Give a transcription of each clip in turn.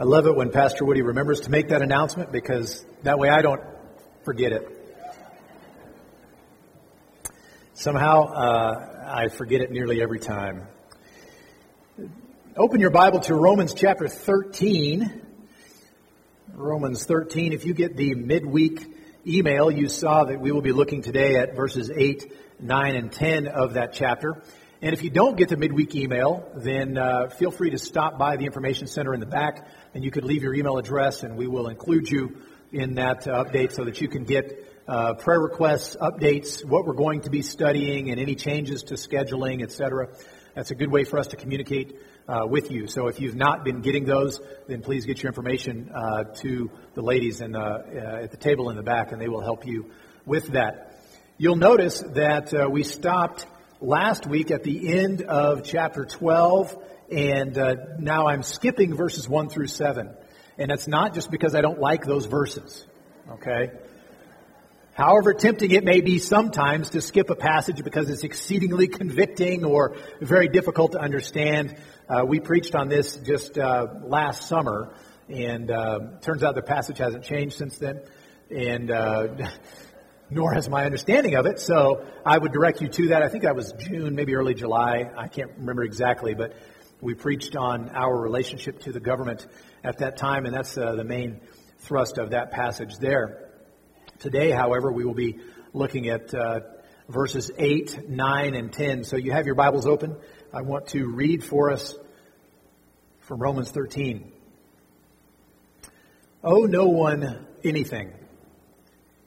I love it when Pastor Woody remembers to make that announcement because that way I don't forget it. Somehow, uh, I forget it nearly every time. Open your Bible to Romans chapter 13. Romans 13. If you get the midweek email, you saw that we will be looking today at verses 8, 9, and 10 of that chapter. And if you don't get the midweek email, then uh, feel free to stop by the information center in the back, and you could leave your email address, and we will include you in that uh, update so that you can get uh, prayer requests, updates, what we're going to be studying, and any changes to scheduling, etc. That's a good way for us to communicate uh, with you. So if you've not been getting those, then please get your information uh, to the ladies in, uh, at the table in the back, and they will help you with that. You'll notice that we stopped last week at the end of chapter 12, and now I'm skipping verses 1 through 7. And it's not just because I don't like those verses, okay? However tempting it may be sometimes to skip a passage because it's exceedingly convicting or very difficult to understand, uh, we preached on this just uh, last summer, and uh, turns out the passage hasn't changed since then, and uh, nor has my understanding of it. So I would direct you to that. I think that was June, maybe early July. I can't remember exactly, but we preached on our relationship to the government at that time, and that's uh, the main thrust of that passage there. Today, however, we will be looking at uh, verses 8, 9, and 10. So you have your Bibles open. I want to read for us from Romans 13. Owe no one anything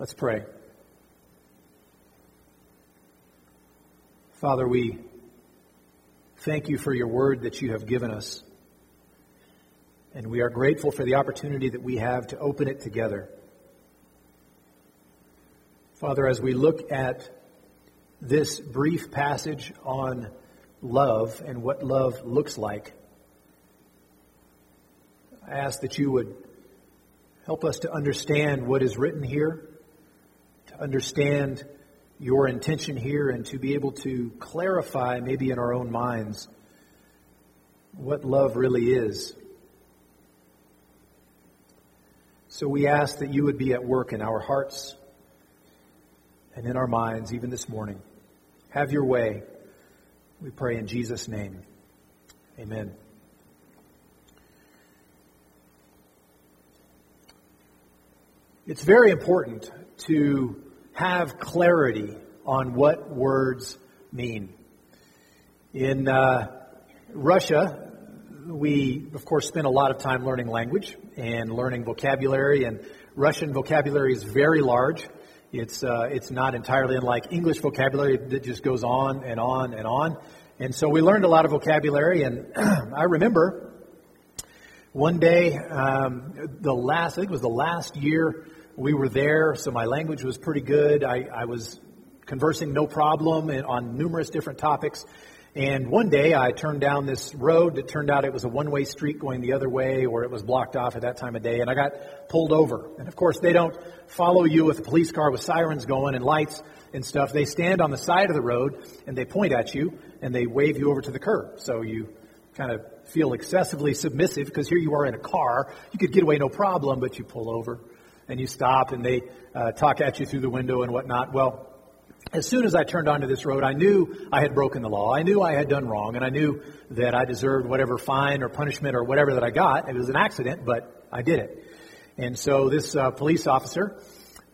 Let's pray. Father, we thank you for your word that you have given us. And we are grateful for the opportunity that we have to open it together. Father, as we look at this brief passage on love and what love looks like, I ask that you would help us to understand what is written here, understand your intention here, and to be able to clarify, maybe in our own minds, what love really is. So we ask that you would be at work in our hearts and in our minds, even this morning. Have your way. We pray in Jesus' name. Amen. It's very important to have clarity on what words mean. In uh, Russia, we, of course, spend a lot of time learning language and learning vocabulary, and Russian vocabulary is very large. It's, uh, it's not entirely unlike English vocabulary that just goes on and on and on. And so we learned a lot of vocabulary, and I remember one day, um, the last, I think it was the last year we were there, so my language was pretty good. I, I was conversing no problem on numerous different topics. And one day I turned down this road that turned out it was a one way street going the other way or it was blocked off at that time of day and I got pulled over. And of course they don't follow you with a police car with sirens going and lights and stuff. They stand on the side of the road and they point at you and they wave you over to the curb. So you kind of feel excessively submissive because here you are in a car. You could get away no problem, but you pull over and you stop and they uh, talk at you through the window and whatnot. Well, as soon as I turned onto this road, I knew I had broken the law. I knew I had done wrong, and I knew that I deserved whatever fine or punishment or whatever that I got. It was an accident, but I did it. And so this uh, police officer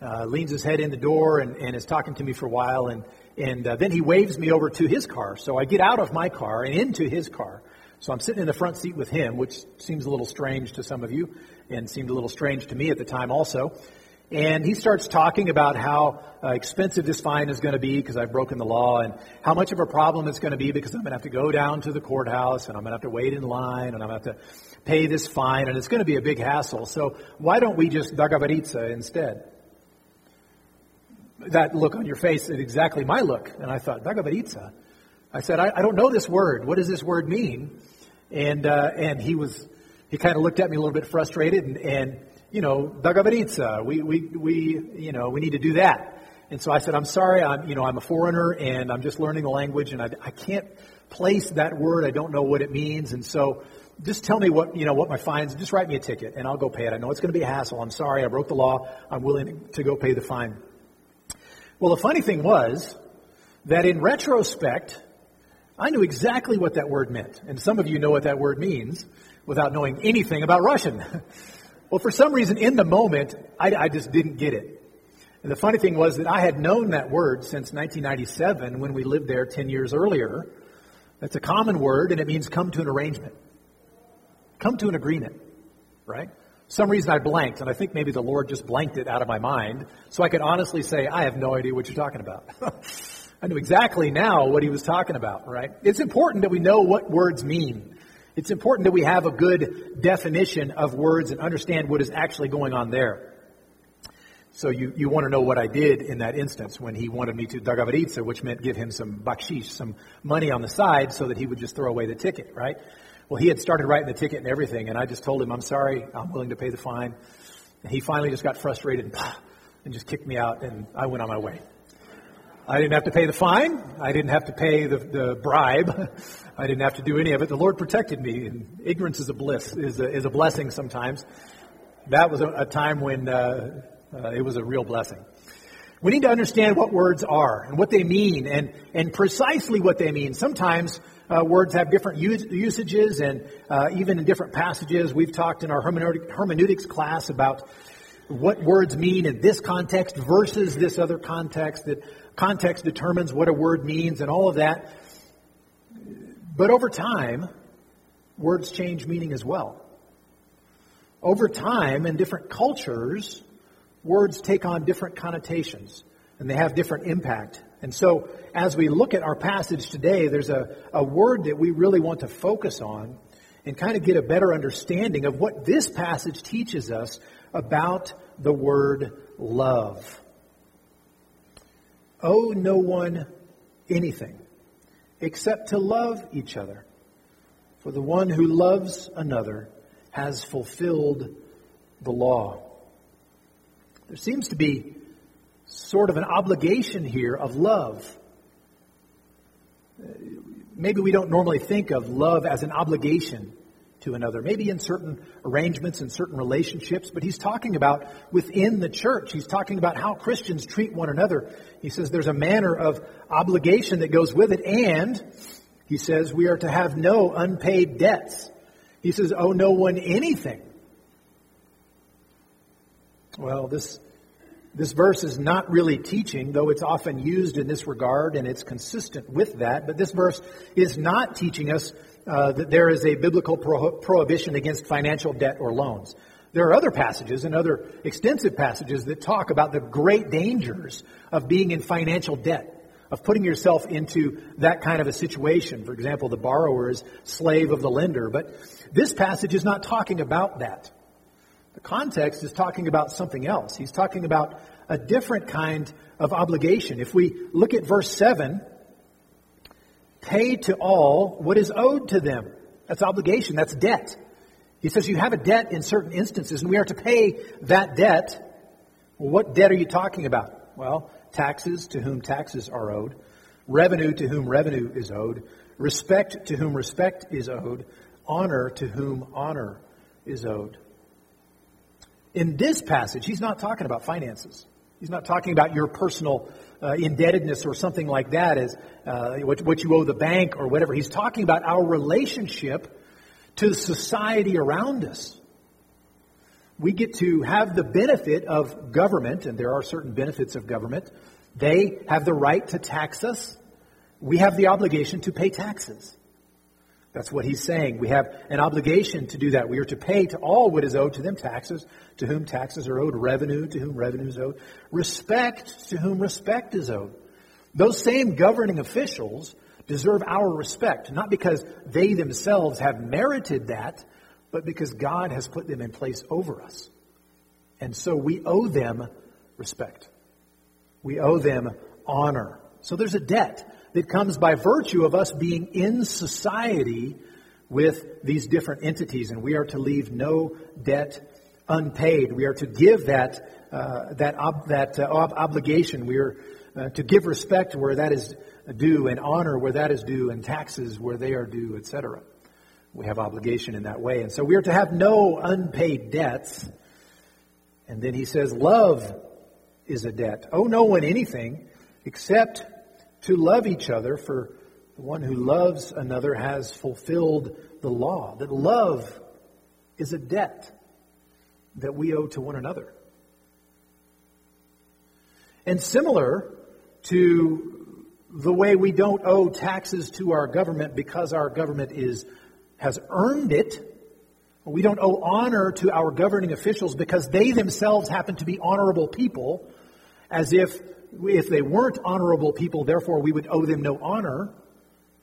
uh, leans his head in the door and, and, is talking to me for a while, and, and uh, then he waves me over to his car. So I get out of my car and into his car. So I'm sitting in the front seat with him, which seems a little strange to some of you, and seemed a little strange to me at the time also. And he starts talking about how uh, expensive this fine is going to be because I've broken the law and how much of a problem it's going to be because I'm going to have to go down to the courthouse and I'm going to have to wait in line and I'm going to have to pay this fine and it's going to be a big hassle. So why don't we just dagavaritsa instead? That look on your face is exactly my look. And I thought, dagavaritsa? I said, I, I don't know this word. What does this word mean? And, uh, and he was he kind of looked at me a little bit frustrated and, and you know, Dagavaritsa, we, we, we, you know, we need to do that. And so I said, I'm sorry, I'm, you know, I'm a foreigner and I'm just learning the language and I, I can't place that word. I don't know what it means. And so just tell me what, you know, what my fines, just write me a ticket and I'll go pay it. I know it's going to be a hassle. I'm sorry. I broke the law. I'm willing to go pay the fine. Well, the funny thing was that in retrospect, I knew exactly what that word meant. And some of you know what that word means without knowing anything about Russian. well, for some reason, in the moment, I, I just didn't get it. And the funny thing was that I had known that word since 1997 when we lived there 10 years earlier. That's a common word, and it means come to an arrangement. Come to an agreement, right? some reason I blanked, and I think maybe the Lord just blanked it out of my mind, so I could honestly say, I have no idea what you're talking about. I knew exactly now what he was talking about, right? It's important that we know what words mean. It's important that we have a good definition of words and understand what is actually going on there. So you, you want to know what I did in that instance when he wanted me to dagavaritsa, which meant give him some bakshish, some money on the side so that he would just throw away the ticket, right? Well, he had started writing the ticket and everything, and I just told him, I'm sorry, I'm willing to pay the fine. And he finally just got frustrated and, and just kicked me out, and I went on my way. I didn't have to pay the fine. I didn't have to pay the, the bribe. I didn't have to do any of it. The Lord protected me, and ignorance is a bliss, is a, is a blessing sometimes. That was a, a time when uh, uh, it was a real blessing. We need to understand what words are and what they mean and, and precisely what they mean. Sometimes uh, words have different usages and uh, even in different passages. We've talked in our hermeneutic, hermeneutics class about what words mean in this context versus this other context, that context determines what a word means and all of that. But over time, words change meaning as well. Over time, in different cultures, words take on different connotations and they have different impact. And so, as we look at our passage today, there's a, a word that we really want to focus on and kind of get a better understanding of what this passage teaches us about the word love. Owe no one anything except to love each other. For the one who loves another has fulfilled the law. There seems to be sort of an obligation here of love. Maybe we don't normally think of love as an obligation to another, maybe in certain arrangements and certain relationships, but he's talking about within the church. He's talking about how Christians treat one another. He says there's a manner of obligation that goes with it, and he says we are to have no unpaid debts. He says, owe no one anything. Well, this this verse is not really teaching, though it's often used in this regard and it's consistent with that. But this verse is not teaching us uh, that there is a biblical pro- prohibition against financial debt or loans. There are other passages and other extensive passages that talk about the great dangers of being in financial debt, of putting yourself into that kind of a situation. For example, the borrower is slave of the lender. But this passage is not talking about that. The context is talking about something else. He's talking about a different kind of obligation. If we look at verse 7, pay to all what is owed to them. That's obligation, that's debt. He says you have a debt in certain instances, and we are to pay that debt. Well, what debt are you talking about? Well, taxes to whom taxes are owed, revenue to whom revenue is owed, respect to whom respect is owed, honor to whom honor is owed. In this passage, he's not talking about finances. He's not talking about your personal uh, indebtedness or something like that as uh, what, what you owe the bank or whatever. He's talking about our relationship to the society around us. We get to have the benefit of government, and there are certain benefits of government. They have the right to tax us. We have the obligation to pay taxes. That's what he's saying. We have an obligation to do that. We are to pay to all what is owed to them taxes, to whom taxes are owed, revenue, to whom revenue is owed, respect, to whom respect is owed. Those same governing officials deserve our respect, not because they themselves have merited that, but because God has put them in place over us. And so we owe them respect. We owe them honor. So there's a debt that comes by virtue of us being in society with these different entities, and we are to leave no debt unpaid. We are to give that uh, that ob- that uh, ob- obligation. We are uh, to give respect where that is due, and honor where that is due, and taxes where they are due, etc. We have obligation in that way, and so we are to have no unpaid debts. And then he says, "Love is a debt. Owe no one anything except to love each other, for the one who loves another has fulfilled the law. That love is a debt that we owe to one another. And similar to the way we don't owe taxes to our government because our government is has earned it. We don't owe honor to our governing officials because they themselves happen to be honorable people, as if if they weren't honorable people, therefore we would owe them no honor.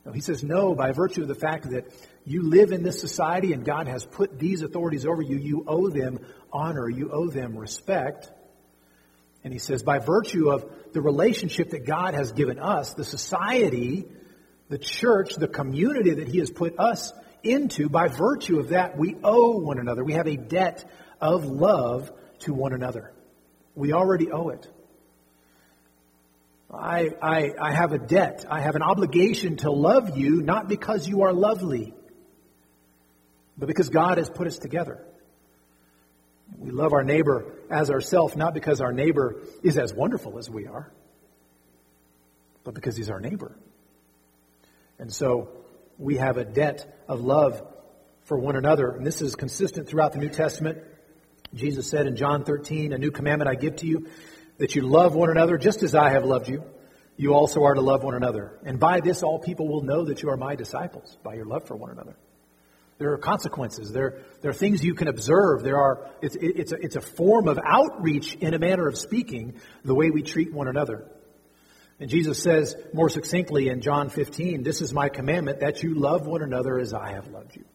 No, he says, no, by virtue of the fact that you live in this society and God has put these authorities over you, you owe them honor, you owe them respect. And he says, by virtue of the relationship that God has given us, the society, the church, the community that he has put us into, by virtue of that, we owe one another. We have a debt of love to one another. We already owe it. I, I, I have a debt. I have an obligation to love you, not because you are lovely, but because God has put us together. We love our neighbor as ourselves, not because our neighbor is as wonderful as we are, but because he's our neighbor. And so we have a debt of love for one another. And this is consistent throughout the New Testament. Jesus said in John 13, A new commandment I give to you that you love one another just as I have loved you. You also are to love one another. And by this, all people will know that you are my disciples, by your love for one another. There are consequences. There, there are things you can observe. There are, it's, it's, a, it's a form of outreach in a manner of speaking, the way we treat one another. And Jesus says more succinctly in John 15, This is my commandment, that you love one another as I have loved you.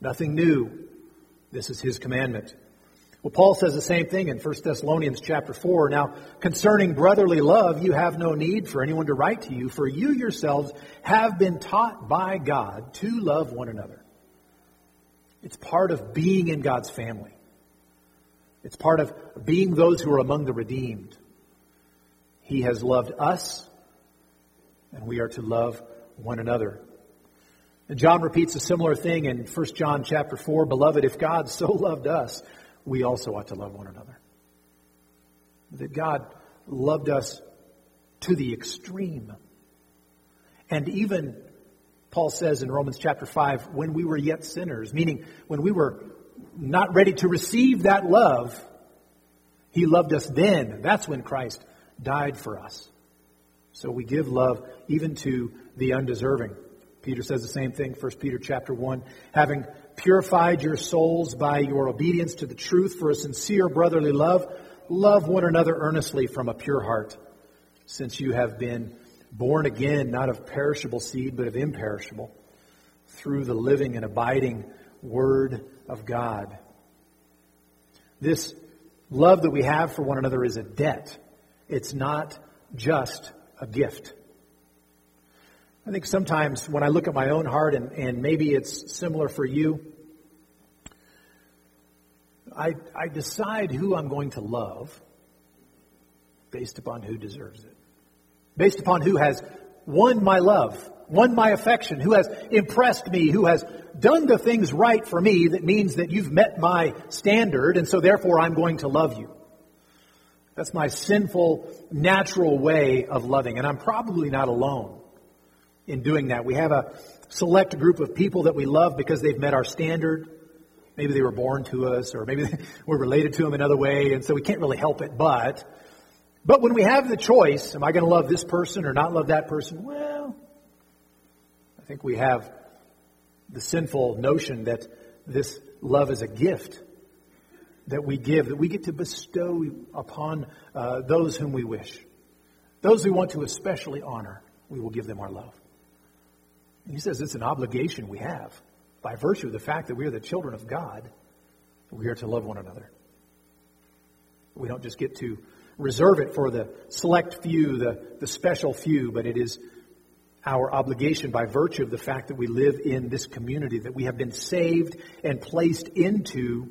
Nothing new. This is his commandment. Well, Paul says the same thing in 1 Thessalonians chapter 4. Now, concerning brotherly love, you have no need for anyone to write to you, for you yourselves have been taught by God to love one another. It's part of being in God's family. It's part of being those who are among the redeemed. He has loved us, and we are to love one another. And John repeats a similar thing in 1 John chapter 4. Beloved, if God so loved us, we also ought to love one another. That God loved us to the extreme. And even, Paul says in Romans chapter 5, when we were yet sinners, meaning when we were not ready to receive that love, he loved us then. That's when Christ died for us. So we give love even to the undeserving. Peter says the same thing, 1 Peter chapter 1. Having purified your souls by your obedience to the truth for a sincere brotherly love, love one another earnestly from a pure heart, since you have been born again, not of perishable seed, but of imperishable, through the living and abiding Word of God. This love that we have for one another is a debt. It's not just a gift. I think sometimes when I look at my own heart, and, and maybe it's similar for you, I, I decide who I'm going to love based upon who deserves it, based upon who has won my love, won my affection, who has impressed me, who has done the things right for me that means that you've met my standard, and so therefore I'm going to love you. That's my sinful, natural way of loving, and I'm probably not alone in doing that. We have a select group of people that we love because they've met our standard. Maybe they were born to us, or maybe we're related to them another way, and so we can't really help it. But, but when we have the choice, am I going to love this person or not love that person? Well, I think we have the sinful notion that this love is a gift that we give, that we get to bestow upon uh, those whom we wish. Those we want to especially honor, we will give them our love. He says it's an obligation we have by virtue of the fact that we are the children of God. We are to love one another. We don't just get to reserve it for the select few, the, the special few, but it is our obligation by virtue of the fact that we live in this community, that we have been saved and placed into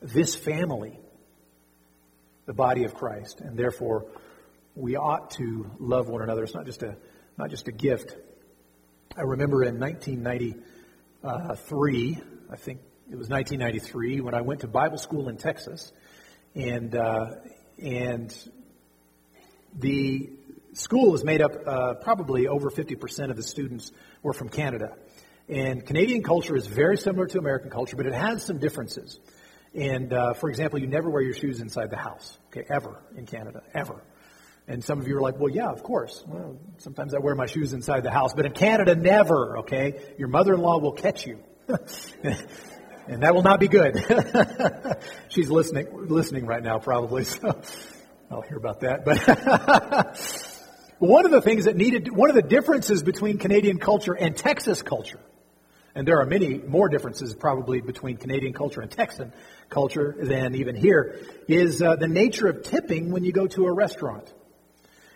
this family, the body of Christ, and therefore we ought to love one another. It's not just a not just a gift. I remember in 1993, I think it was 1993, when I went to Bible school in Texas, and uh, and the school was made up uh, probably over 50% of the students were from Canada. And Canadian culture is very similar to American culture, but it has some differences. And uh, for example, you never wear your shoes inside the house, okay, ever in Canada, ever. And some of you are like, well, yeah, of course. Well, sometimes I wear my shoes inside the house, but in Canada, never, okay? Your mother in law will catch you. and that will not be good. She's listening, listening right now, probably, so I'll hear about that. But one of the things that needed, one of the differences between Canadian culture and Texas culture and there are many more differences probably between Canadian culture and Texan culture than even here, is uh, the nature of tipping when you go to a restaurant.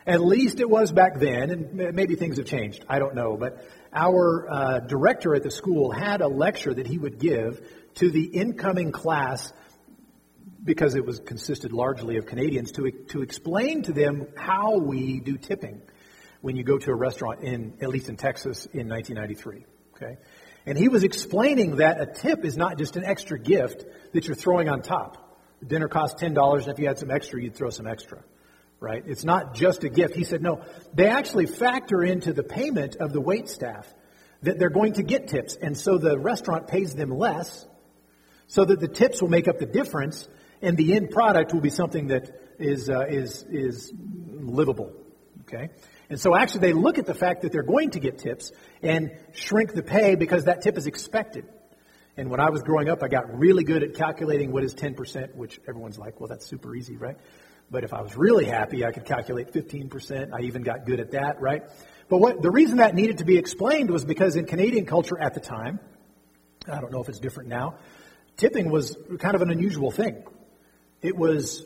At least it was back then, and maybe things have changed. I don't know. But our uh, director at the school had a lecture that he would give to the incoming class because it was consisted largely of Canadians to, to explain to them how we do tipping when you go to a restaurant in, at least in Texas in 1993. Okay. And he was explaining that a tip is not just an extra gift that you're throwing on top. The dinner costs $10, and if you had some extra, you'd throw some extra. Right? It's not just a gift. He said, no, they actually factor into the payment of the wait staff that they're going to get tips. And so the restaurant pays them less so that the tips will make up the difference and the end product will be something that is, uh, is, is livable. Okay? And so actually they look at the fact that they're going to get tips and shrink the pay because that tip is expected. And when I was growing up, I got really good at calculating what is 10%, which everyone's like, well, that's super easy, right? But if I was really happy, I could calculate 15%. I even got good at that, right? But what, the reason that needed to be explained was because in Canadian culture at the time, I don't know if it's different now, tipping was kind of an unusual thing. It was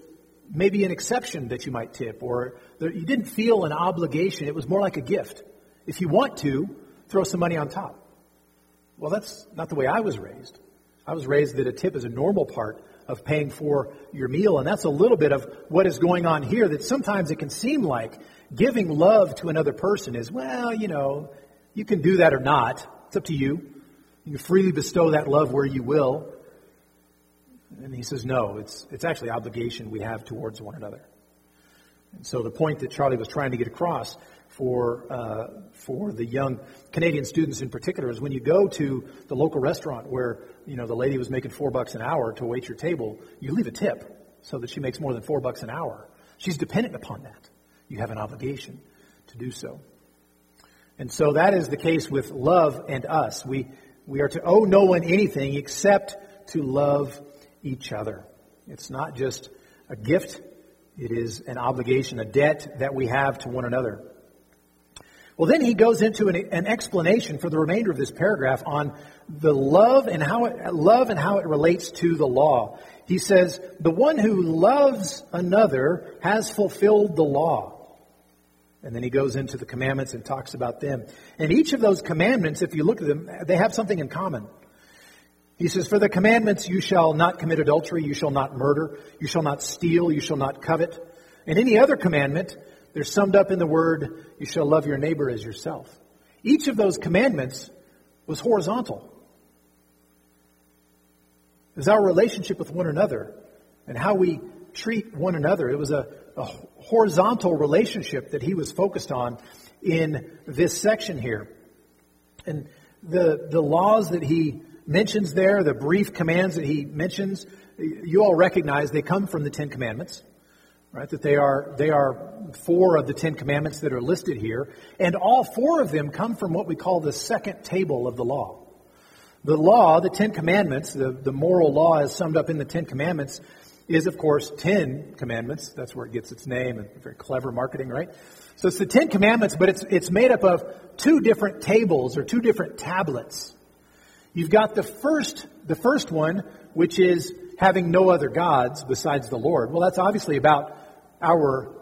maybe an exception that you might tip, or you didn't feel an obligation. It was more like a gift. If you want to, throw some money on top. Well, that's not the way I was raised. I was raised that a tip is a normal part of paying for your meal, and that's a little bit of what is going on here. That sometimes it can seem like giving love to another person is, well, you know, you can do that or not. It's up to you. You freely bestow that love where you will. And he says, no, it's, it's actually obligation we have towards one another. And so the point that Charlie was trying to get across for, uh, for the young Canadian students in particular is when you go to the local restaurant where, you know, the lady was making four bucks an hour to wait your table, you leave a tip so that she makes more than four bucks an hour. She's dependent upon that. You have an obligation to do so. And so that is the case with love and us. We, we are to owe no one anything except to love each other. It's not just a gift, it is an obligation, a debt that we have to one another. Well, then he goes into an, an, explanation for the remainder of this paragraph on the love and how it, love and how it relates to the law. He says, "The one who loves another has fulfilled the law." And then he goes into the commandments and talks about them. And each of those commandments, if you look at them, they have something in common. He says, For the commandments, you shall not commit adultery, you shall not murder, you shall not steal, you shall not covet. And any other commandment, they're summed up in the word, you shall love your neighbor as yourself. Each of those commandments was horizontal. It was our relationship with one another and how we treat one another. It was a, a horizontal relationship that he was focused on in this section here. And the, the laws that he mentions there, the brief commands that he mentions, you all recognize they come from the Ten Commandments. Right? That they are, they are four of the Ten Commandments that are listed here, and all four of them come from what we call the second table of the law. The law, the Ten Commandments, the, the moral law is summed up in the Ten Commandments, is of course Ten Commandments. That's where it gets its name, and very clever marketing, right? So it's the Ten Commandments, but it's, it's made up of two different tables or two different tablets. You've got the first, the first one, which is having no other gods besides the Lord. Well, that's obviously about our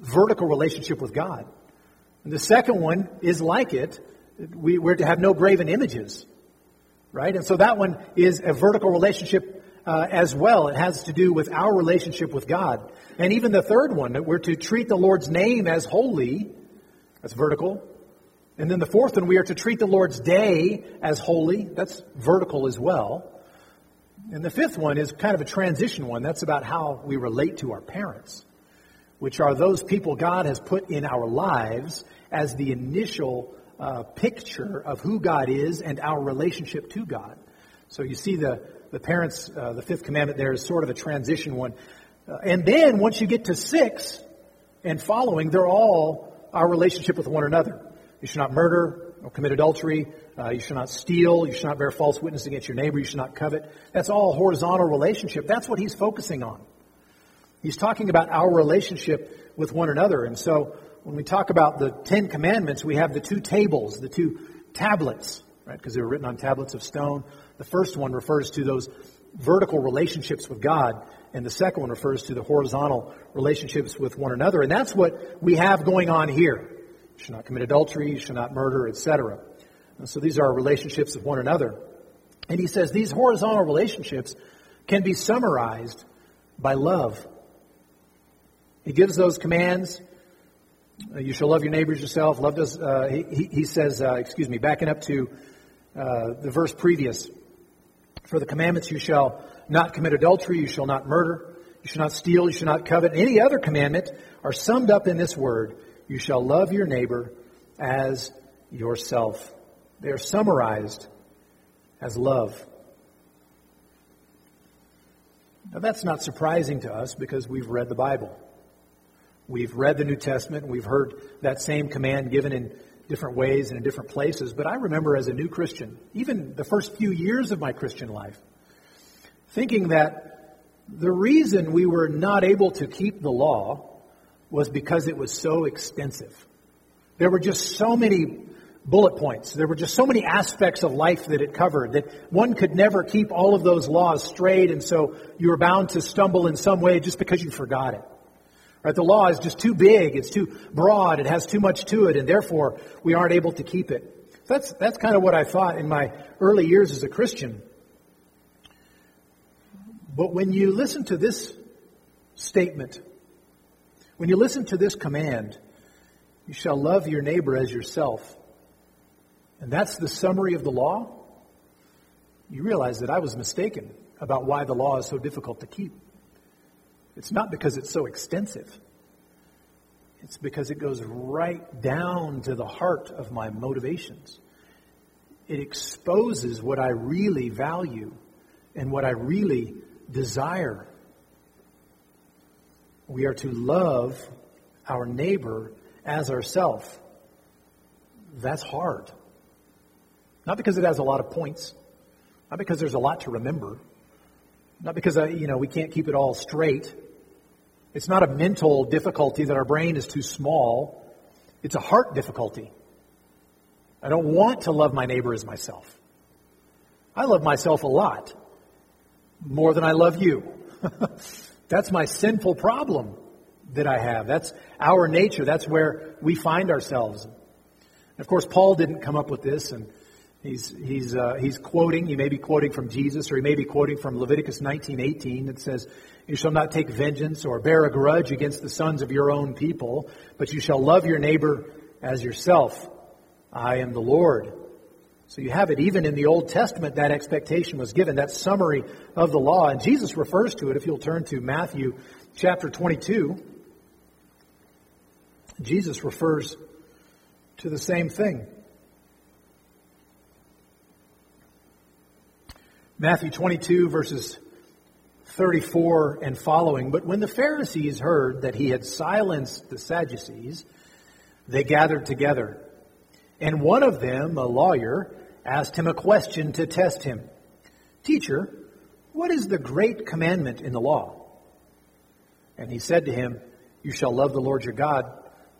vertical relationship with God. And the second one is like it. We, we're to have no graven images, right? And so that one is a vertical relationship uh, as well. It has to do with our relationship with God. And even the third one, that we're to treat the Lord's name as holy. That's vertical. And then the fourth one, we are to treat the Lord's day as holy. That's vertical as well. And the fifth one is kind of a transition one. That's about how we relate to our parents, which are those people God has put in our lives as the initial uh, picture of who God is and our relationship to God. So you see the, the parents, uh, the fifth commandment there is sort of a transition one. Uh, and then once you get to six and following, they're all our relationship with one another. You should not murder or commit adultery. Uh, you should not steal. You should not bear false witness against your neighbor. You should not covet. That's all horizontal relationship. That's what he's focusing on. He's talking about our relationship with one another. And so when we talk about the Ten Commandments, we have the two tables, the two tablets, right? Because they were written on tablets of stone. The first one refers to those vertical relationships with God, and the second one refers to the horizontal relationships with one another. And that's what we have going on here. You should not commit adultery, you should not murder, etc. So these are relationships with one another. And he says these horizontal relationships can be summarized by love. He gives those commands. Uh, you shall love your neighbors yourself. Love does, uh, he, he, says, uh, excuse me, backing up to uh, the verse previous. For the commandments you shall not commit adultery, you shall not murder, you shall not steal, you shall not covet. Any other commandment are summed up in this word you shall love your neighbor as yourself. They are summarized as love. Now, that's not surprising to us because we've read the Bible. We've read the New Testament. We've heard that same command given in different ways and in different places. But I remember as a new Christian, even the first few years of my Christian life, thinking that the reason we were not able to keep the law was because it was so extensive. There were just so many bullet points. There were just so many aspects of life that it covered that one could never keep all of those laws straight, and so you were bound to stumble in some way just because you forgot it. Right? The law is just too big, it's too broad, it has too much to it, and therefore we aren't able to keep it. So that's that's kind of what I thought in my early years as a Christian. But when you listen to this statement when you listen to this command, you shall love your neighbor as yourself. And that's the summary of the law. You realize that I was mistaken about why the law is so difficult to keep. It's not because it's so extensive. It's because it goes right down to the heart of my motivations. It exposes what I really value and what I really desire we are to love our neighbor as ourself. That's hard. Not because it has a lot of points, not because there's a lot to remember, not because uh, you know we can't keep it all straight. It's not a mental difficulty that our brain is too small. It's a heart difficulty. I don't want to love my neighbor as myself. I love myself a lot, more than I love you. That's my sinful problem that I have. That's our nature. That's where we find ourselves. And of course, Paul didn't come up with this, and he's he's uh, he's quoting. He may be quoting from Jesus, or he may be quoting from Leviticus 19:18 that says, "You shall not take vengeance or bear a grudge against the sons of your own people, but you shall love your neighbor as yourself. I am the Lord." So you have it, even in the Old Testament, that expectation was given, that summary of the law. And Jesus refers to it, if you'll turn to Matthew chapter 22. Jesus refers to the same thing. Matthew 22, verses 34 and following. But when the Pharisees heard that he had silenced the Sadducees, they gathered together. And one of them, a lawyer, asked him a question to test him Teacher, what is the great commandment in the law? And he said to him, You shall love the Lord your God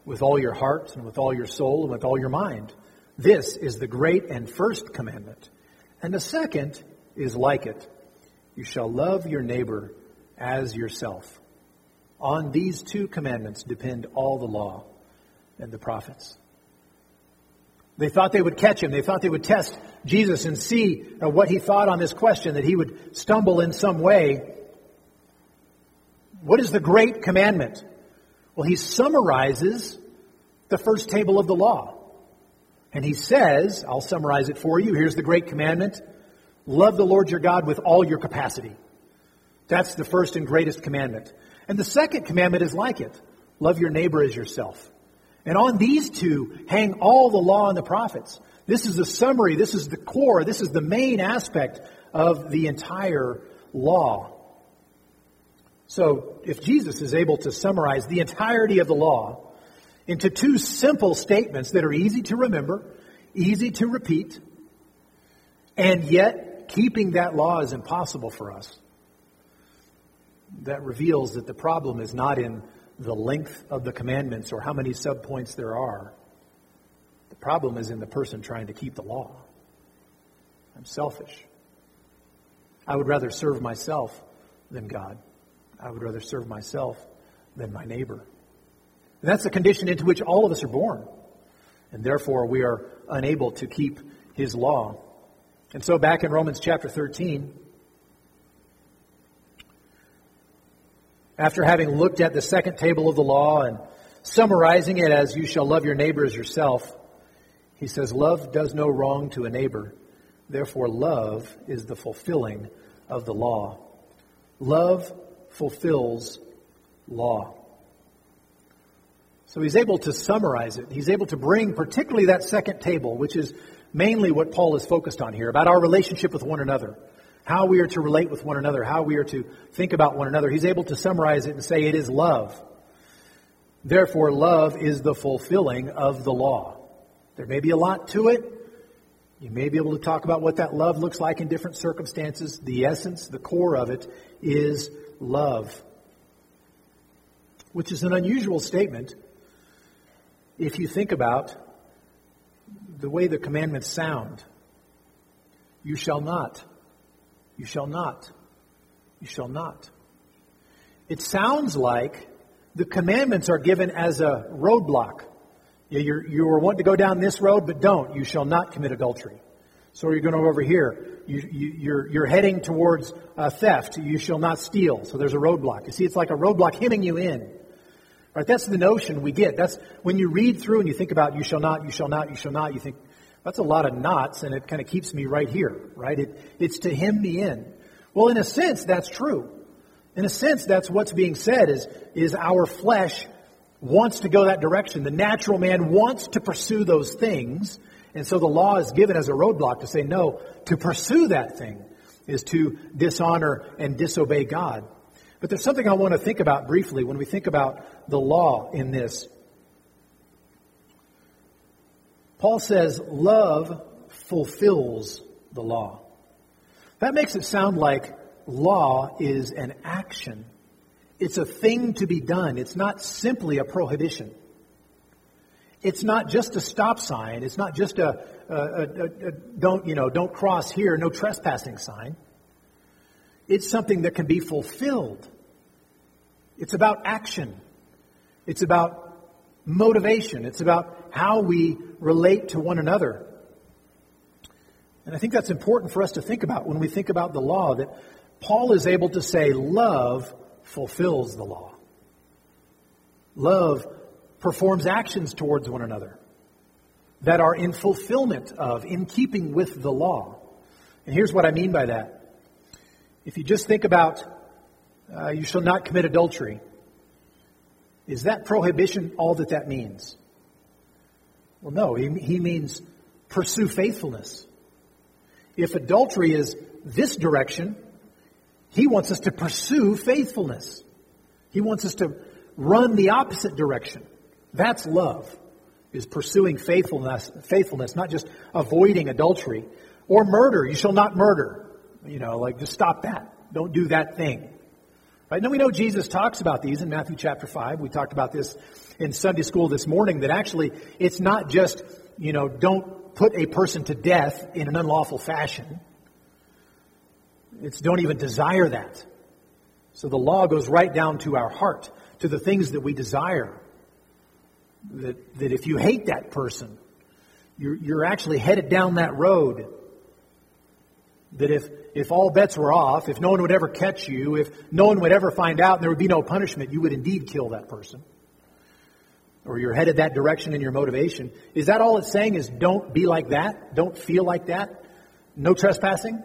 with all your heart and with all your soul and with all your mind. This is the great and first commandment. And the second is like it you shall love your neighbor as yourself. On these two commandments depend all the law and the prophets. They thought they would catch him. They thought they would test Jesus and see uh, what he thought on this question, that he would stumble in some way. What is the great commandment? Well, he summarizes the first table of the law. And he says, I'll summarize it for you. Here's the great commandment Love the Lord your God with all your capacity. That's the first and greatest commandment. And the second commandment is like it love your neighbor as yourself. And on these two hang all the law and the prophets. This is the summary, this is the core, this is the main aspect of the entire law. So, if Jesus is able to summarize the entirety of the law into two simple statements that are easy to remember, easy to repeat, and yet keeping that law is impossible for us. That reveals that the problem is not in the length of the commandments or how many subpoints there are. The problem is in the person trying to keep the law. I'm selfish. I would rather serve myself than God. I would rather serve myself than my neighbor. And that's the condition into which all of us are born. And therefore, we are unable to keep his law. And so, back in Romans chapter 13, after having looked at the second table of the law and summarizing it as you shall love your neighbor as yourself, he says, Love does no wrong to a neighbor. Therefore, love is the fulfilling of the law. Love fulfills law. So he's able to summarize it. He's able to bring particularly that second table, which is mainly what Paul is focused on here about our relationship with one another, how we are to relate with one another, how we are to think about one another. He's able to summarize it and say it is love. Therefore, love is the fulfilling of the law. There may be a lot to it. You may be able to talk about what that love looks like in different circumstances. The essence, the core of it is love, which is an unusual statement if you think about the way the commandments sound. You shall not. You shall not. You shall not. It sounds like the commandments are given as a roadblock. You're, you are wanting to go down this road, but don't. You shall not commit adultery. So you're going over here. You, you, you're, you're heading towards uh, theft. You shall not steal. So there's a roadblock. You see, it's like a roadblock hemming you in. Right? That's the notion we get. That's when you read through and you think about you shall not, you shall not, you shall not, you think, that's a lot of knots and it kind of keeps me right here, right? It, it's to hem me in. Well, in a sense, that's true. In a sense, that's what's being said is, is our flesh wants to go that direction. The natural man wants to pursue those things. And so the law is given as a roadblock to say, no, to pursue that thing is to dishonor and disobey God. But there's something I want to think about briefly when we think about the law in this. Paul says, love fulfills the law. That makes it sound like law is an action. It's a thing to be done. It's not simply a prohibition. It's not just a stop sign. It's not just a, a, a, a don't, you know, don't cross here, no trespassing sign. It's something that can be fulfilled. It's about action. It's about motivation. It's about how we relate to one another. And I think that's important for us to think about when we think about the law, that Paul is able to say love fulfills the law. Love performs actions towards one another that are in fulfillment of, in keeping with the law. And here's what I mean by that. If you just think about uh, you shall not commit adultery. Is that prohibition all that that means? Well, no. He, he means pursue faithfulness. If adultery is this direction, He wants us to pursue faithfulness. He wants us to run the opposite direction. That's love, is pursuing faithfulness, faithfulness, not just avoiding adultery or murder. You shall not murder. You know, like just stop that. Don't do that thing. Right? Now we know Jesus talks about these in Matthew chapter 5. We talked about this in Sunday school this morning that actually it's not just, you know, don't put a person to death in an unlawful fashion. It's don't even desire that. So the law goes right down to our heart, to the things that we desire. That, that if you hate that person, you're, you're actually headed down that road. That if, if all bets were off, if no one would ever catch you, if no one would ever find out and there would be no punishment, you would indeed kill that person. Or you're headed that direction in your motivation. Is that all it's saying is don't be like that? Don't feel like that? No trespassing?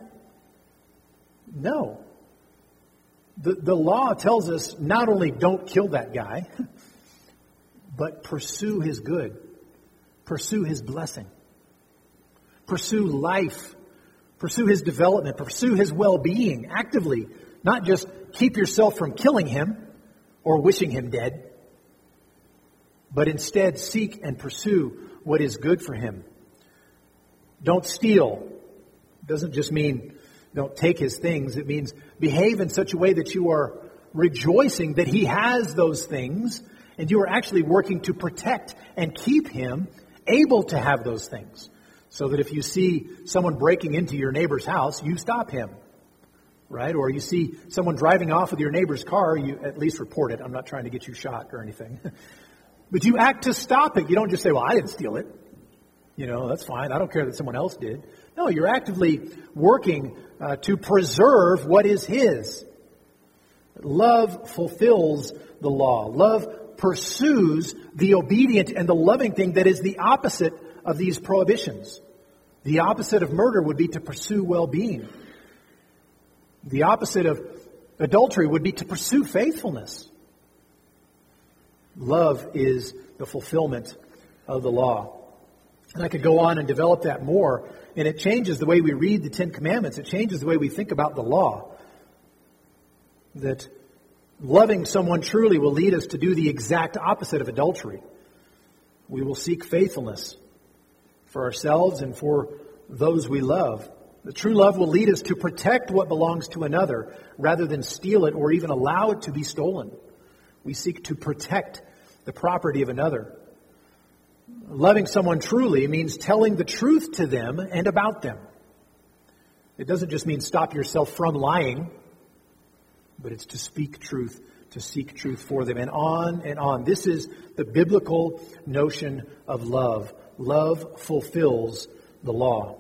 No. The, the law tells us not only don't kill that guy, but pursue his good, pursue his blessing, pursue life, pursue his development, pursue his well being actively, not just keep yourself from killing him or wishing him dead, but instead seek and pursue what is good for him. Don't steal. Doesn't just mean don't take his things. It means behave in such a way that you are rejoicing that he has those things and you are actually working to protect and keep him able to have those things. So that if you see someone breaking into your neighbor's house, you stop him. Right? Or you see someone driving off with your neighbor's car, you at least report it. I'm not trying to get you shot or anything. but you act to stop it. You don't just say, well, I didn't steal it. You know, that's fine. I don't care that someone else did. No, you're actively working uh, to preserve what is His. Love fulfills the law. Love pursues the obedient and the loving thing that is the opposite of these prohibitions. The opposite of murder would be to pursue well being. The opposite of adultery would be to pursue faithfulness. Love is the fulfillment of the law. And I could go on and develop that more. And it changes the way we read the Ten Commandments. It changes the way we think about the law. That loving someone truly will lead us to do the exact opposite of adultery. We will seek faithfulness for ourselves and for those we love. The true love will lead us to protect what belongs to another rather than steal it or even allow it to be stolen. We seek to protect the property of another. Loving someone truly means telling the truth to them and about them. It doesn't just mean stop yourself from lying, but it's to speak truth, to seek truth for them, and on and on. This is the biblical notion of love. Love fulfills the law.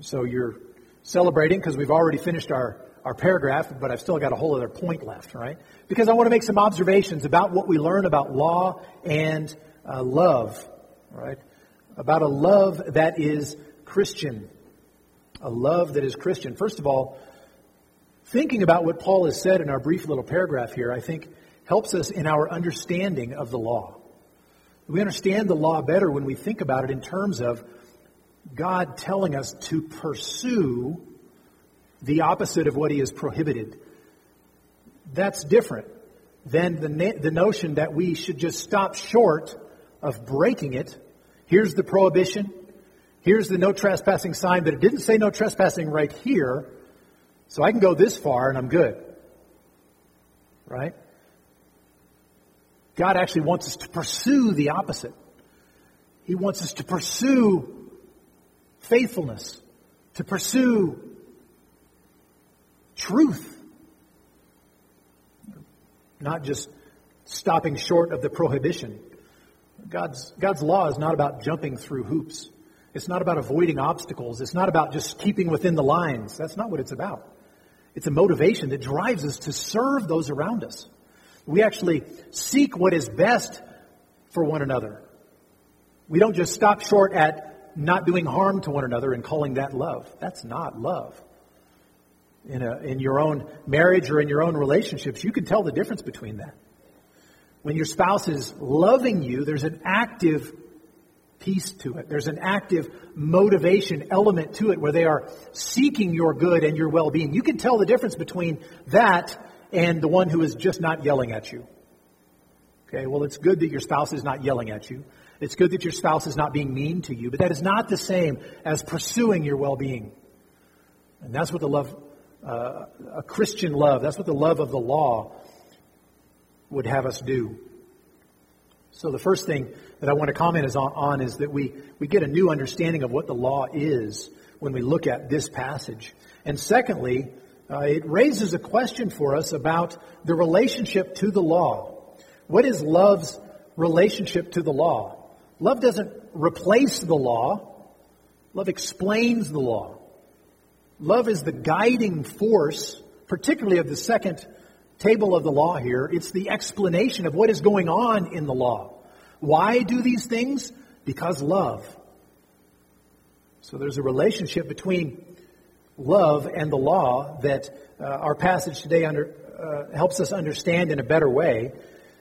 So you're celebrating because we've already finished our, our paragraph, but I've still got a whole other point left, right? Because I want to make some observations about what we learn about law and uh, love, right? About a love that is Christian. A love that is Christian. First of all, thinking about what Paul has said in our brief little paragraph here, I think helps us in our understanding of the law. We understand the law better when we think about it in terms of God telling us to pursue the opposite of what he has prohibited. That's different than the, the notion that we should just stop short of breaking it. Here's the prohibition. Here's the no trespassing sign, but it didn't say no trespassing right here. So I can go this far and I'm good. Right? God actually wants us to pursue the opposite. He wants us to pursue faithfulness, to pursue truth. Not just stopping short of the prohibition. God's, God's law is not about jumping through hoops. It's not about avoiding obstacles. It's not about just keeping within the lines. That's not what it's about. It's a motivation that drives us to serve those around us. We actually seek what is best for one another. We don't just stop short at not doing harm to one another and calling that love. That's not love. In, a, in your own marriage or in your own relationships, you can tell the difference between that. When your spouse is loving you, there's an active piece to it. There's an active motivation element to it where they are seeking your good and your well being. You can tell the difference between that and the one who is just not yelling at you. Okay, well, it's good that your spouse is not yelling at you. It's good that your spouse is not being mean to you, but that is not the same as pursuing your well being. And that's what the love, uh, a Christian love, that's what the love of the law would have us do. So the first thing that I want to comment is on, on, is that we, we get a new understanding of what the law is when we look at this passage. And secondly, uh, it raises a question for us about the relationship to the law. What is love's relationship to the law? Love doesn't replace the law. Love explains the law. Love is the guiding force, particularly of the second table of the law here. It's the explanation of what is going on in the law. Why do these things? Because love. So there's a relationship between love and the law that uh, our passage today under, uh, helps us understand in a better way.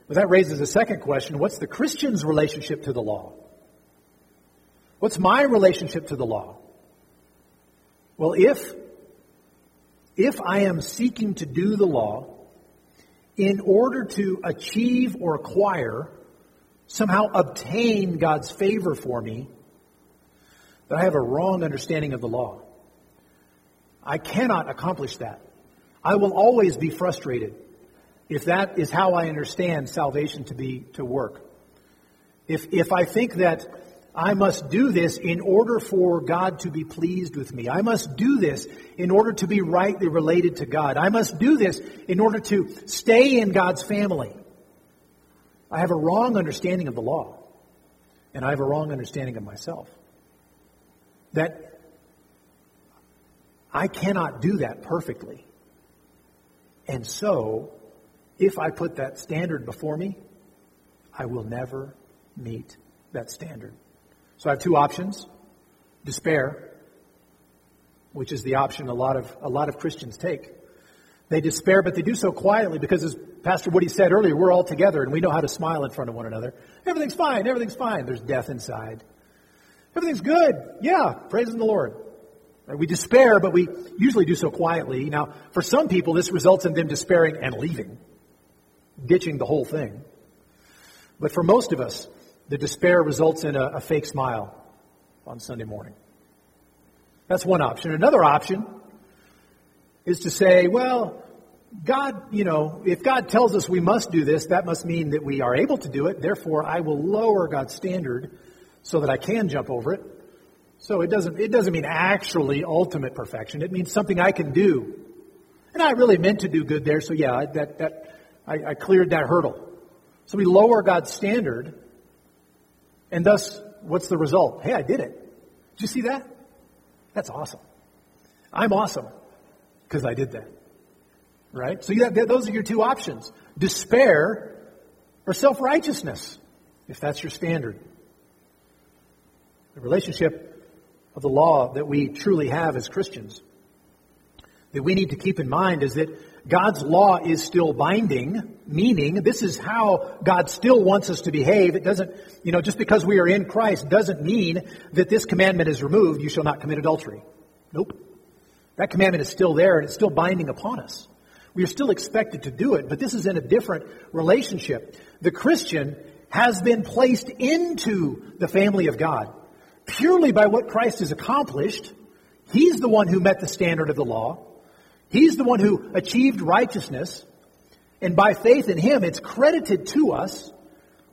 But that raises a second question. What's the Christian's relationship to the law? What's my relationship to the law? Well, if, if I am seeking to do the law in order to achieve or acquire, somehow obtain God's favor for me, then I have a wrong understanding of the law. I cannot accomplish that. I will always be frustrated if that is how I understand salvation to be to work. If if I think that I must do this in order for God to be pleased with me. I must do this in order to be rightly related to God. I must do this in order to stay in God's family. I have a wrong understanding of the law, and I have a wrong understanding of myself. That I cannot do that perfectly. And so, if I put that standard before me, I will never meet that standard. So I have two options despair, which is the option a lot of, a lot of Christians take. They despair, but they do so quietly because, as Pastor Woody said earlier, we're all together and we know how to smile in front of one another. Everything's fine, everything's fine. There's death inside. Everything's good. Yeah, praising the Lord. We despair, but we usually do so quietly. Now, for some people, this results in them despairing and leaving, ditching the whole thing. But for most of us, the despair results in a, a fake smile on Sunday morning. That's one option. Another option is to say, well, God, you know, if God tells us we must do this, that must mean that we are able to do it. Therefore, I will lower God's standard so that I can jump over it. So it doesn't, it doesn't mean actually ultimate perfection. It means something I can do. And I really meant to do good there, so yeah, that, that, I, I cleared that hurdle. So we lower God's standard and thus, what's the result? Hey, I did it. Did you see that? That's awesome. I'm awesome because I did that. Right? So have, those are your two options despair or self righteousness, if that's your standard. The relationship of the law that we truly have as Christians that we need to keep in mind is that God's law is still binding, meaning this is how God still wants us to behave. It doesn't, you know, just because we are in Christ doesn't mean that this commandment is removed, you shall not commit adultery. Nope. That commandment is still there and it's still binding upon us. We are still expected to do it, but this is in a different relationship. The Christian has been placed into the family of God purely by what Christ has accomplished. He's the one who met the standard of the law. He's the one who achieved righteousness, and by faith in Him, it's credited to us,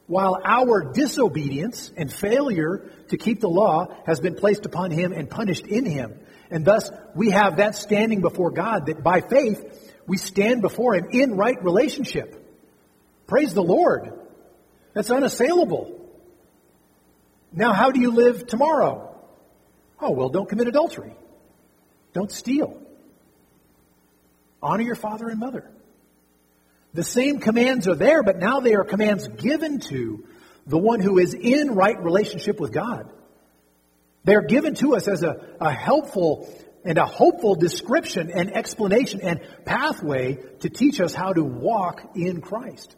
while our disobedience and failure to keep the law has been placed upon Him and punished in Him. And thus, we have that standing before God that by faith, we stand before Him in right relationship. Praise the Lord. That's unassailable. Now, how do you live tomorrow? Oh, well, don't commit adultery. Don't steal. Honor your father and mother. The same commands are there, but now they are commands given to the one who is in right relationship with God. They're given to us as a, a helpful and a hopeful description and explanation and pathway to teach us how to walk in Christ.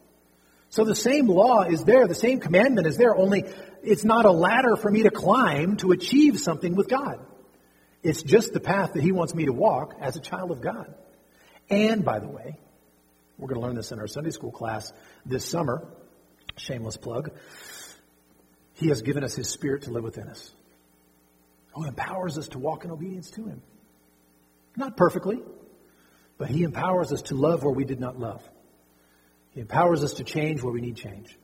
So the same law is there, the same commandment is there, only it's not a ladder for me to climb to achieve something with God. It's just the path that He wants me to walk as a child of God. And, by the way, we're going to learn this in our Sunday school class this summer. Shameless plug. He has given us His Spirit to live within us, oh, who empowers us to walk in obedience to Him. Not perfectly, but He empowers us to love where we did not love. He empowers us to change where we need change.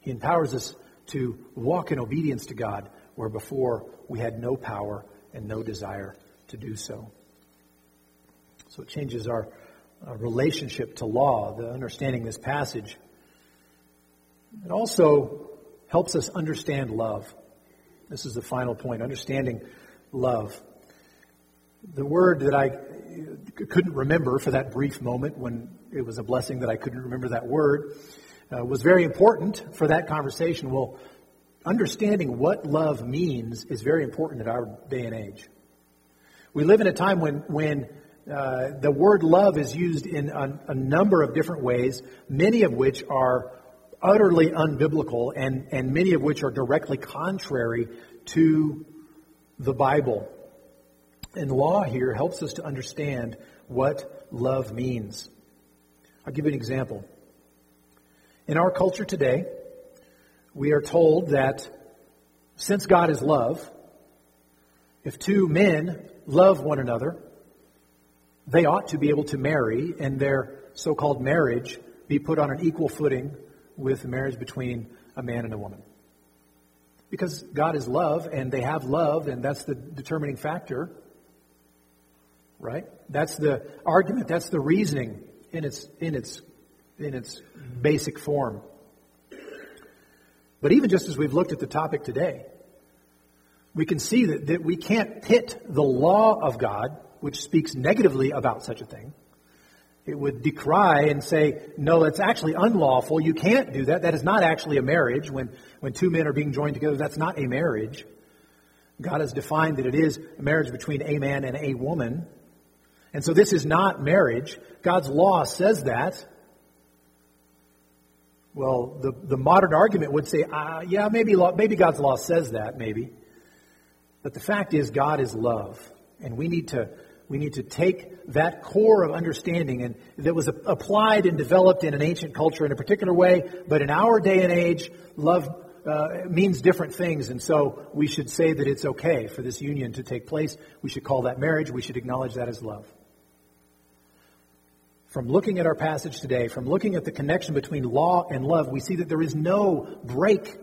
He empowers us to walk in obedience to God where before we had no power and no desire to do so. So it changes our uh, relationship to law, the understanding this passage. It also helps us understand love. This is the final point understanding love. The word that I couldn't remember for that brief moment when it was a blessing that I couldn't remember that word uh, was very important for that conversation. Well, understanding what love means is very important in our day and age. We live in a time when, when uh, the word love is used in a, a, number of different ways, many of which are utterly unbiblical and, and many of which are directly contrary to the Bible. And law here helps us to understand what love means. I'll give you an example. In our culture today, we are told that since God is love, if two men love one another, they ought to be able to marry and their so called marriage be put on an equal footing with the marriage between a man and a woman. Because God is love and they have love, and that's the determining factor, right? That's the argument, that's the reasoning in its, in its in its basic form. But even just as we've looked at the topic today, we can see that, that we can't pit the law of God, which speaks negatively about such a thing. It would decry and say, no, it's actually unlawful. You can't do that. That is not actually a marriage. When, when two men are being joined together, that's not a marriage. God has defined that it is a marriage between a man and a woman. And so this is not marriage. God's law says that. Well, the, the modern argument would say, uh, yeah, maybe, law, maybe God's law says that, maybe. But the fact is, God is love. And we need to, we need to take that core of understanding and that was applied and developed in an ancient culture in a particular way, but in our day and age, love uh, means different things. And so we should say that it's okay for this union to take place. We should call that marriage. We should acknowledge that as love from looking at our passage today, from looking at the connection between law and love, we see that there is no break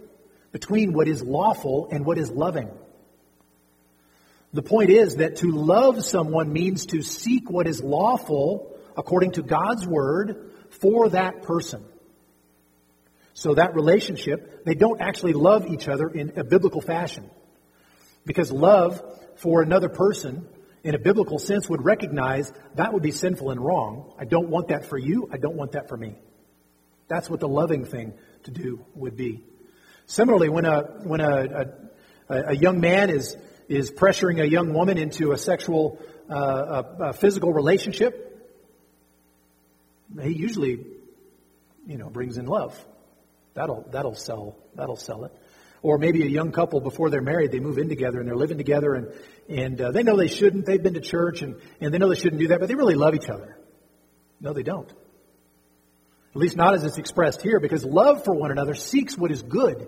between what is lawful and what is loving. The point is that to love someone means to seek what is lawful according to God's word for that person. So that relationship, they don't actually love each other in a biblical fashion. Because love for another person in a biblical sense, would recognize that would be sinful and wrong. I don't want that for you. I don't want that for me. That's what the loving thing to do would be. Similarly, when a when a, a, a young man is is pressuring a young woman into a sexual, uh, a, a physical relationship, he usually, you know, brings in love. That'll that'll sell that'll sell it. Or maybe a young couple before they're married, they move in together and they're living together and, and uh, they know they shouldn't. They've been to church and, and they know they shouldn't do that, but they really love each other. No, they don't. At least not as it's expressed here, because love for one another seeks what is good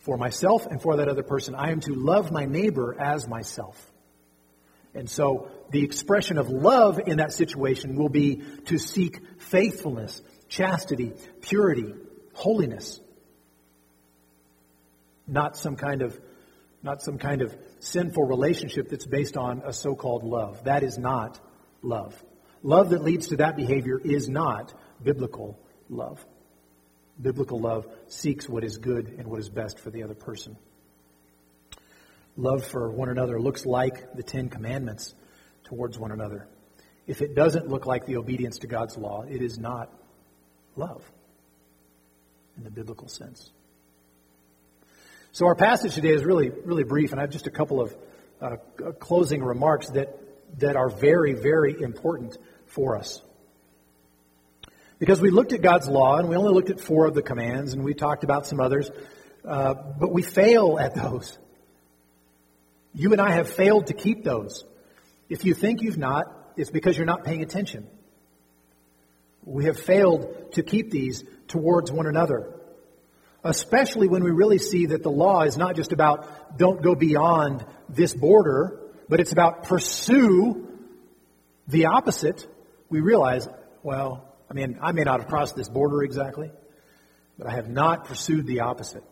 for myself and for that other person. I am to love my neighbor as myself. And so the expression of love in that situation will be to seek faithfulness, chastity, purity, holiness not some kind of not some kind of sinful relationship that's based on a so-called love. That is not love. Love that leads to that behavior is not biblical love. Biblical love seeks what is good and what is best for the other person. Love for one another looks like the Ten Commandments towards one another. If it doesn't look like the obedience to God's law, it is not love in the biblical sense. So our passage today is really, really brief, and I have just a couple of uh, closing remarks that, that are very, very important for us. Because we looked at God's law, and we only looked at four of the commands, and we talked about some others. uh, but we fail at those. You and I have failed to keep those. If you think you've not, it's because you're not paying attention. We have failed to keep these towards one another. Especially when we really see that the law is not just about don't go beyond this border, but it's about pursue the opposite. We realize, well, I mean, I may not have crossed this border exactly, but I have not pursued the opposite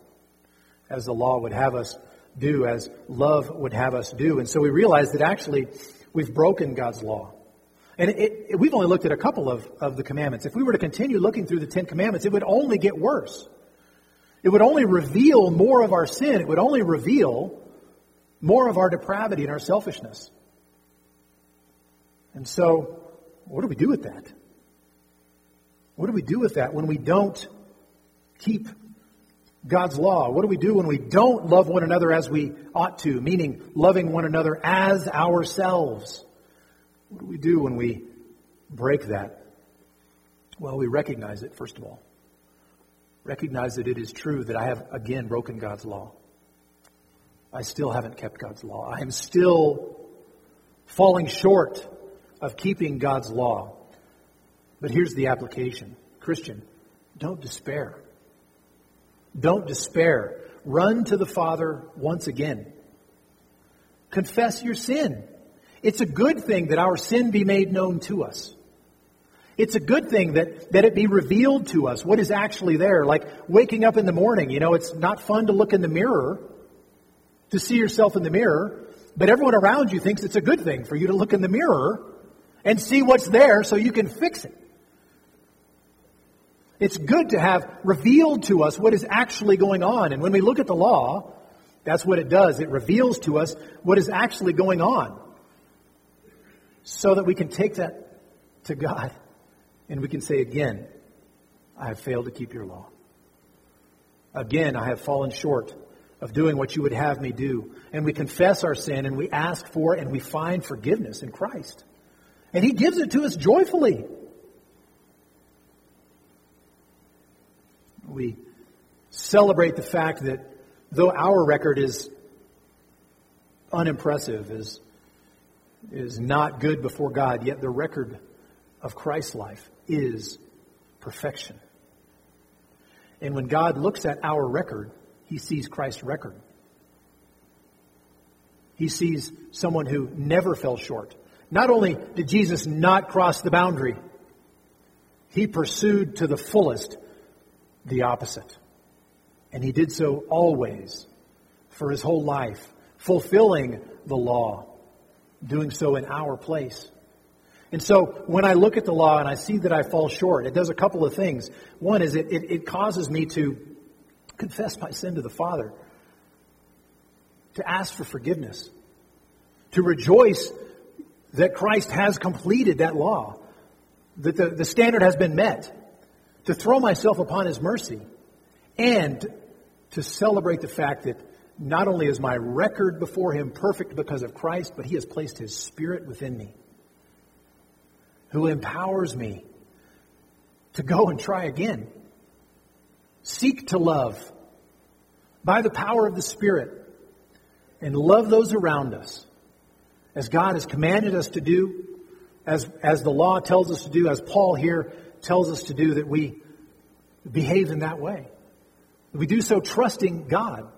as the law would have us do, as love would have us do. And so we realize that actually we've broken God's law. And it, it, we've only looked at a couple of, of the commandments. If we were to continue looking through the Ten Commandments, it would only get worse. It would only reveal more of our sin. It would only reveal more of our depravity and our selfishness. And so, what do we do with that? What do we do with that when we don't keep God's law? What do we do when we don't love one another as we ought to, meaning loving one another as ourselves? What do we do when we break that? Well, we recognize it, first of all. Recognize that it is true that I have, again, broken God's law. I still haven't kept God's law. I am still falling short of keeping God's law. But here's the application Christian, don't despair. Don't despair. Run to the Father once again. Confess your sin. It's a good thing that our sin be made known to us. It's a good thing that, that it be revealed to us what is actually there. Like waking up in the morning, you know, it's not fun to look in the mirror, to see yourself in the mirror, but everyone around you thinks it's a good thing for you to look in the mirror and see what's there so you can fix it. It's good to have revealed to us what is actually going on. And when we look at the law, that's what it does. It reveals to us what is actually going on so that we can take that to God and we can say again, I have failed to keep your law. Again, I have fallen short of doing what you would have me do. And we confess our sin and we ask for and we find forgiveness in Christ. And He gives it to us joyfully. We celebrate the fact that though our record is unimpressive, is, is not good before God, yet the record of Christ's life is perfection. And when God looks at our record, he sees Christ's record. He sees someone who never fell short. Not only did Jesus not cross the boundary, he pursued to the fullest the opposite. And he did so always for his whole life, fulfilling the law, doing so in our place. And so when I look at the law and I see that I fall short, it does a couple of things. One is it, it, it causes me to confess my sin to the Father, to ask for forgiveness, to rejoice that Christ has completed that law, that the, the standard has been met to throw myself upon His mercy and to celebrate the fact that not only is my record before Him perfect because of Christ, but He has placed His Spirit within me, who empowers me to go and try again. Seek to love by the power of the Spirit and love those around us as God has commanded us to do, as, as the law tells us to do, as Paul here tells us to do that we behave in that way. We do so trusting God,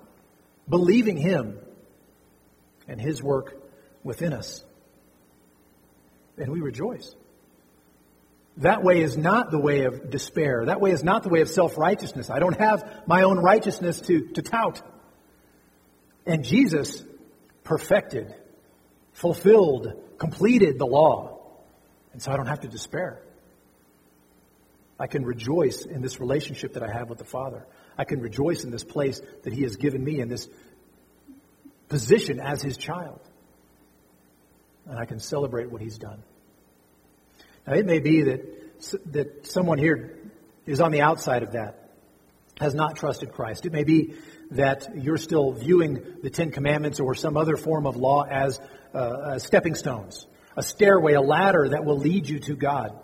believing Him and His work within us. And we rejoice. That way is not the way of despair. That way is not the way of self righteousness. I don't have my own righteousness to, to tout. And Jesus perfected, fulfilled, completed the law. And so I don't have to despair. I can rejoice in this relationship that I have with the Father. I can rejoice in this place that He has given me in this position as His child. And I can celebrate what He's done. Now, it may be that, that someone here is on the outside of that, has not trusted Christ. It may be that you're still viewing the Ten Commandments or some other form of law as uh, stepping stones, a stairway, a ladder that will lead you to God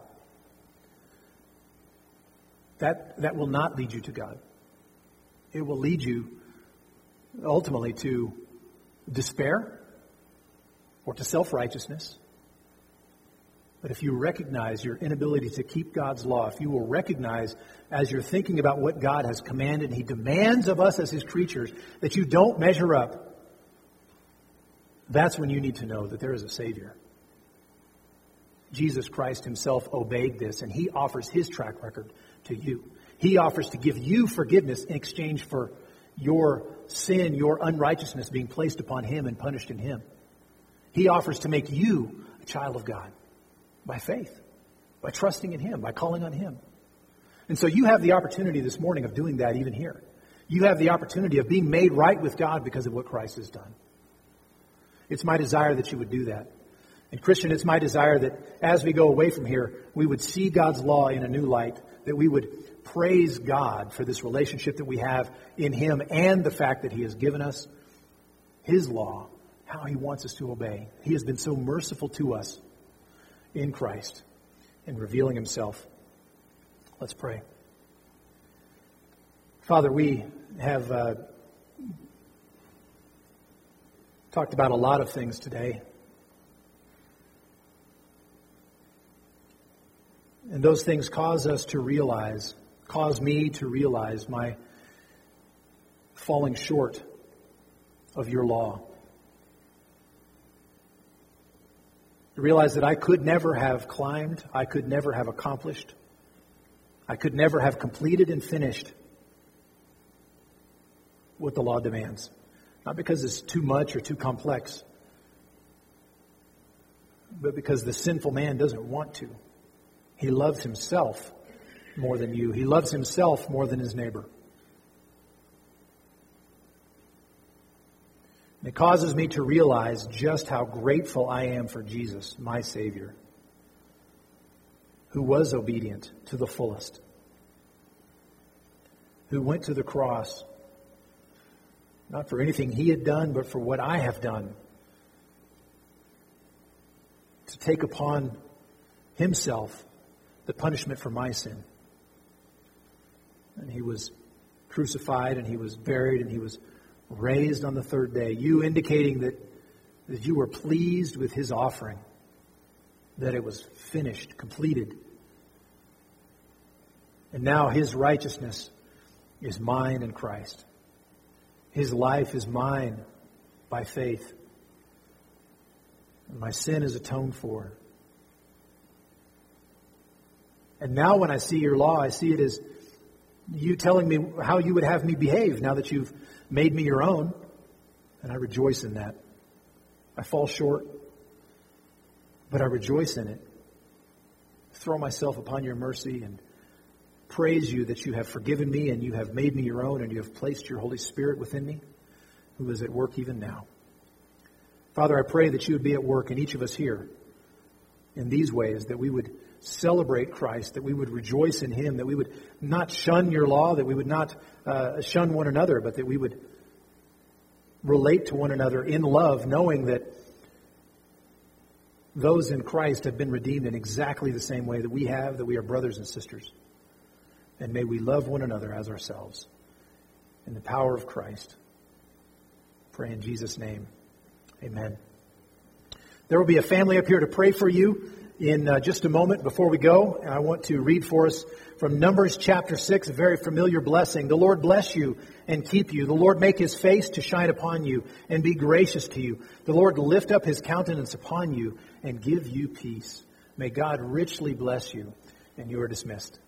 that, that will not lead you to God. It will lead you ultimately to despair or to self righteousness. But if you recognize your inability to keep God's law, if you will recognize as you're thinking about what God has commanded, and He demands of us as His creatures, that you don't measure up, that's when you need to know that there is a Savior. Jesus Christ Himself obeyed this, and He offers His track record to you. He offers to give you forgiveness in exchange for your sin, your unrighteousness being placed upon Him and punished in Him. He offers to make you a child of God by faith, by trusting in Him, by calling on Him. And so you have the opportunity this morning of doing that even here. You have the opportunity of being made right with God because of what Christ has done. It's my desire that you would do that. And Christian, it's my desire that as we go away from here, we would see God's law in a new light, that we would praise God for this relationship that we have in Him and the fact that He has given us His law, how He wants us to obey. He has been so merciful to us in Christ and revealing Himself. Let's pray. Father, we have uh, talked about a lot of things today. And those things cause us to realize, cause me to realize my falling short of your law. Realize that I could never have climbed, I could never have accomplished, I could never have completed and finished what the law demands. Not because it's too much or too complex, but because the sinful man doesn't want to. He loves himself more than you, he loves himself more than his neighbor. It causes me to realize just how grateful I am for Jesus, my Savior, who was obedient to the fullest, who went to the cross, not for anything he had done, but for what I have done, to take upon himself the punishment for my sin. And he was crucified, and he was buried, and he was raised on the third day, you indicating that, that you were pleased with his offering, that it was finished, completed. And now his righteousness is mine in Christ. His life is mine by faith. And my sin is atoned for. And now when I see your law, I see it as you telling me how you would have me behave now that you've made me your own, and I rejoice in that. I fall short, but I rejoice in it. Throw myself upon your mercy and praise you that you have forgiven me and you have made me your own and you have placed your Holy Spirit within me, who is at work even now. Father, I pray that you would be at work in each of us here in these ways, that we would celebrate Christ, that we would rejoice in Him, that we would not shun your law, that we would not uh, shun one another, but that we would relate to one another in love, knowing that those in Christ have been redeemed in exactly the same way that we have, that we are brothers and sisters. And may we love one another as ourselves in the power of Christ. Pray in Jesus' name. Amen. There will be a family up here to pray for you in uh, just a moment before we go. I want to read for us from Numbers chapter 6, a very familiar blessing. The Lord bless you and keep you. The Lord make his face to shine upon you and be gracious to you. The Lord lift up his countenance upon you and give you peace. May God richly bless you. And you are dismissed.